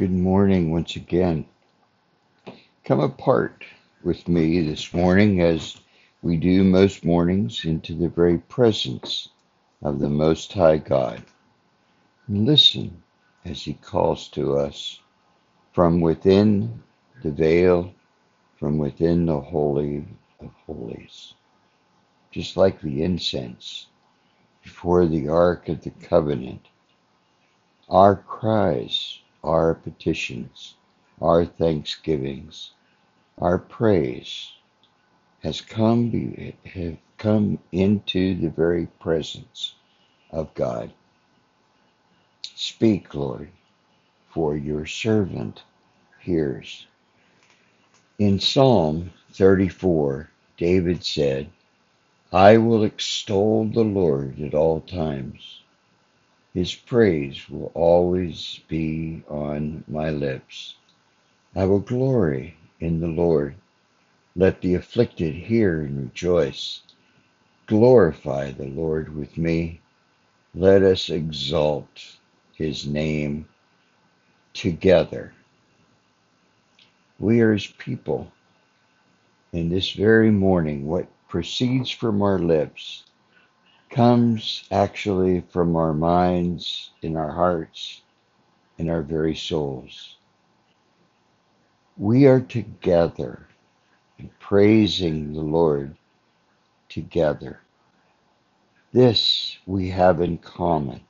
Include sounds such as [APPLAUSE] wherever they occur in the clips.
Good morning once again. Come apart with me this morning as we do most mornings into the very presence of the Most High God. Listen as He calls to us from within the veil, from within the Holy of Holies. Just like the incense before the Ark of the Covenant, our cries our petitions, our thanksgivings, our praise has come have come into the very presence of God. Speak, Lord, for your servant hears. In Psalm 34, David said, I will extol the Lord at all times. His praise will always be on my lips. I will glory in the Lord. Let the afflicted hear and rejoice. Glorify the Lord with me. Let us exalt his name together. We are his people. In this very morning, what proceeds from our lips comes actually from our minds, in our hearts, in our very souls. We are together praising the Lord together. This we have in common,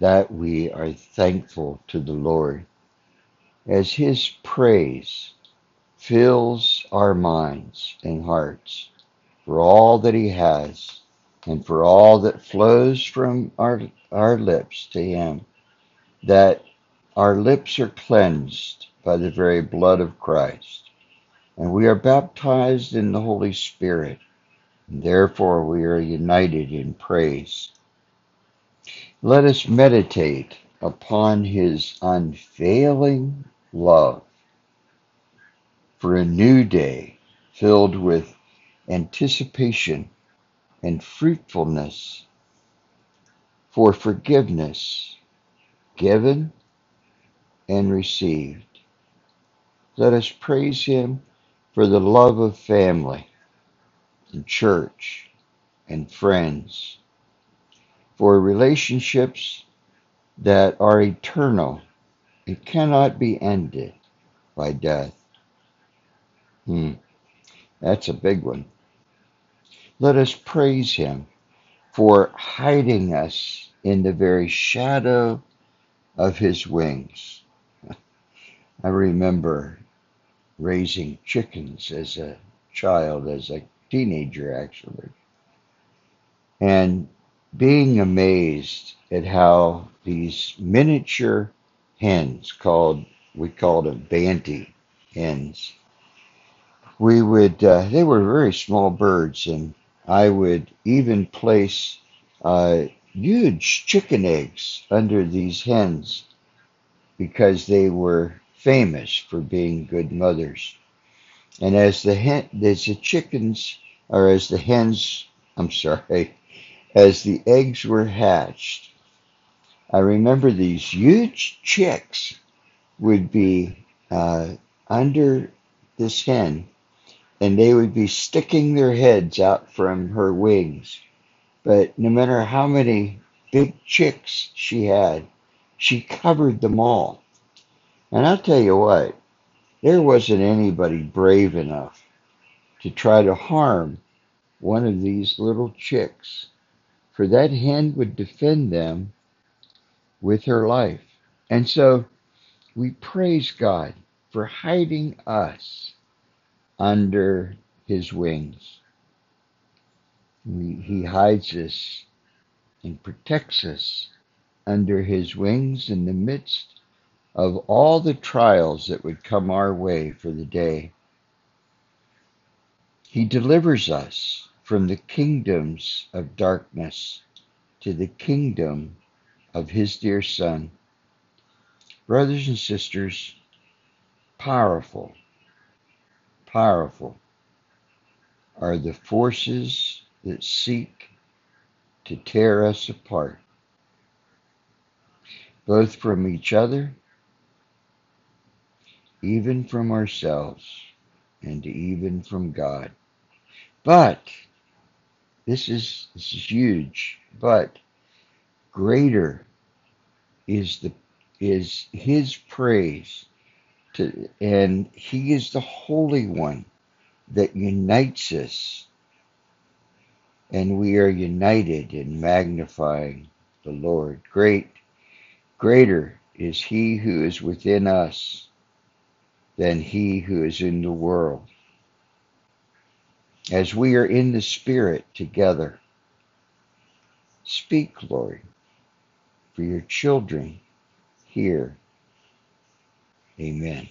that we are thankful to the Lord as His praise fills our minds and hearts for all that He has and for all that flows from our, our lips to Him, that our lips are cleansed by the very blood of Christ, and we are baptized in the Holy Spirit, and therefore we are united in praise. Let us meditate upon His unfailing love for a new day filled with anticipation and fruitfulness for forgiveness given and received. Let us praise Him for the love of family and church and friends, for relationships that are eternal and cannot be ended by death. Hmm, that's a big one. Let us praise Him for hiding us in the very shadow of His wings. [LAUGHS] I remember raising chickens as a child, as a teenager actually, and being amazed at how these miniature hens called we called them banty hens we would uh, they were very small birds and I would even place uh, huge chicken eggs under these hens because they were famous for being good mothers. And as the hen, as the chickens, or as the hens, [LAUGHS] I'm sorry, as the eggs were hatched, I remember these huge chicks would be uh, under this hen and they would be sticking their heads out from her wings. But no matter how many big chicks she had, she covered them all. And I'll tell you what, there wasn't anybody brave enough to try to harm one of these little chicks, for that hen would defend them with her life. And so we praise God for hiding us under his wings. he hides us and protects us under his wings in the midst of all the trials that would come our way for the day. He delivers us from the kingdoms of darkness to the kingdom of his dear Son. Brothers and sisters, powerful powerful are the forces that seek to tear us apart, both from each other even from ourselves and even from God. But this is this is huge, but greater is the is his praise to and he is the holy one that unites us and we are united in magnifying the Lord. Great greater is he who is within us than he who is in the world. As we are in the Spirit together, speak, Lord, for your children here. Amen.